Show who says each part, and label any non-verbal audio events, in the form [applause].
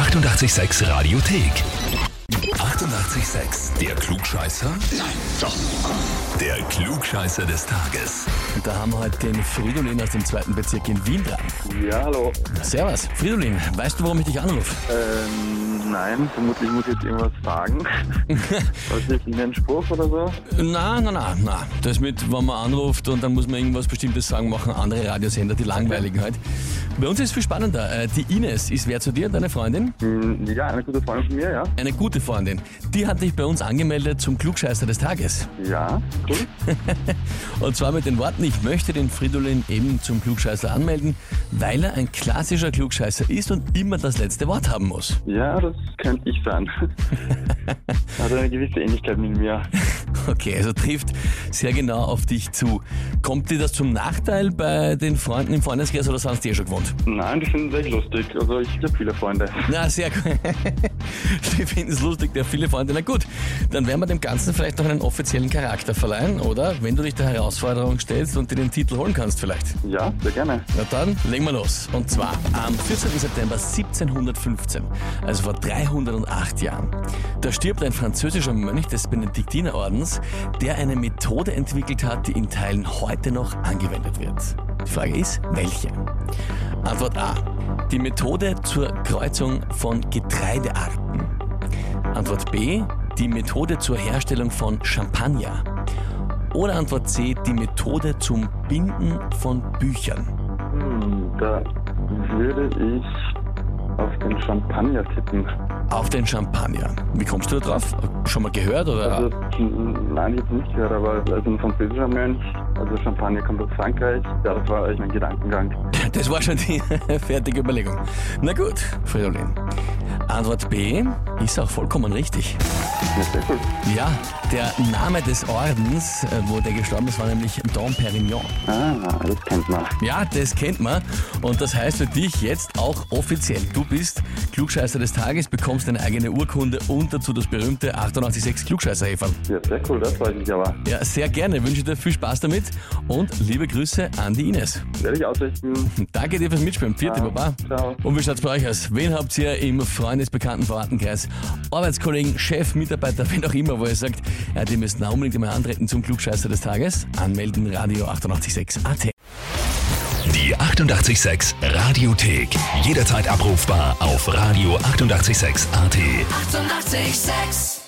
Speaker 1: 886 Radiothek. 88,6. Der Klugscheißer? Nein, doch. Der Klugscheißer des Tages.
Speaker 2: Und da haben wir heute den Fridolin aus dem zweiten Bezirk in Wien dran.
Speaker 3: Ja, hallo.
Speaker 2: Servus, Fridolin, weißt du, warum ich dich anrufe?
Speaker 3: Ähm, nein, vermutlich muss ich jetzt irgendwas sagen. [laughs] Was ist ein Spruch oder so?
Speaker 2: Na, na, na, na. Das mit, wenn man anruft und dann muss man irgendwas Bestimmtes sagen, machen andere Radiosender, die langweiligen halt. Bei uns ist es viel spannender. Äh, Die Ines ist wer zu dir, deine Freundin?
Speaker 3: Hm, Ja, eine gute Freundin von mir, ja.
Speaker 2: Eine gute Freundin. Die hat dich bei uns angemeldet zum Klugscheißer des Tages.
Speaker 3: Ja, cool. [laughs]
Speaker 2: Und zwar mit den Worten, ich möchte den Fridolin eben zum Klugscheißer anmelden, weil er ein klassischer Klugscheißer ist und immer das letzte Wort haben muss.
Speaker 3: Ja, das könnte ich sein. [laughs] Hat eine gewisse Ähnlichkeit mit mir.
Speaker 2: Okay, also trifft sehr genau auf dich zu. Kommt dir das zum Nachteil bei den Freunden im Freundeskreis oder sind es dir schon gewohnt?
Speaker 3: Nein, die finden es echt lustig. Also ich habe viele Freunde.
Speaker 2: Na, sehr gut. [laughs] Die finden es lustig, der viele Freunde. Na gut, dann werden wir dem Ganzen vielleicht noch einen offiziellen Charakter verleihen, oder? Wenn du dich der Herausforderung stellst und dir den Titel holen kannst vielleicht.
Speaker 3: Ja, sehr gerne.
Speaker 2: Na dann, legen wir los. Und zwar am 14. September 1715, also vor 308 Jahren. Da stirbt ein französischer Mönch des Benediktinerordens, der eine Methode entwickelt hat, die in Teilen heute noch angewendet wird. Die Frage ist, welche? Antwort A. Die Methode zur Kreuzung von Getreidearten. Antwort B. Die Methode zur Herstellung von Champagner. Oder Antwort C. Die Methode zum Binden von Büchern.
Speaker 3: Hm, da würde ich auf den Champagner tippen.
Speaker 2: Auf den Champagner. Wie kommst du da drauf? Schon mal gehört oder?
Speaker 3: Also, nein, ich habe nicht gehört, aber also ein französischer Mönch, also Champagner kommt aus Frankreich. Ja, das war eigentlich mein Gedankengang.
Speaker 2: Das war schon die [laughs] fertige Überlegung. Na gut, Fridolin. Antwort B ist auch vollkommen richtig. Ja, der Name des Ordens, äh, wo der gestorben ist, war nämlich Dom Perignon.
Speaker 3: Ah, das kennt man.
Speaker 2: Ja, das kennt man. Und das heißt für dich jetzt auch offiziell. Du bist Klugscheißer des Tages, bekommst eine eigene Urkunde und dazu das berühmte 886 klugscheißer -Häferl.
Speaker 3: Ja, sehr cool, das freut mich aber.
Speaker 2: Ja, sehr gerne. Wünsche dir viel Spaß damit und liebe Grüße an die Ines.
Speaker 3: Werde ich ausrichten. [laughs]
Speaker 2: Danke dir fürs Mitspielen. Vierte Baba.
Speaker 3: Ciao.
Speaker 2: Und wie schaut's bei euch aus? Wen habt ihr im Freundesbekannten Verwandtenkreis? Arbeitskollegen, Chef, Mitarbeiter, [laughs] wen auch immer, wo ihr sagt, ja, die müssen auch unbedingt einmal antreten zum Klugscheißer des Tages? Anmelden, Radio 886 AT.
Speaker 1: Die 88,6 Radiothek. Jederzeit abrufbar auf radio886.at. 88,6.
Speaker 4: Eighty-eight, sex.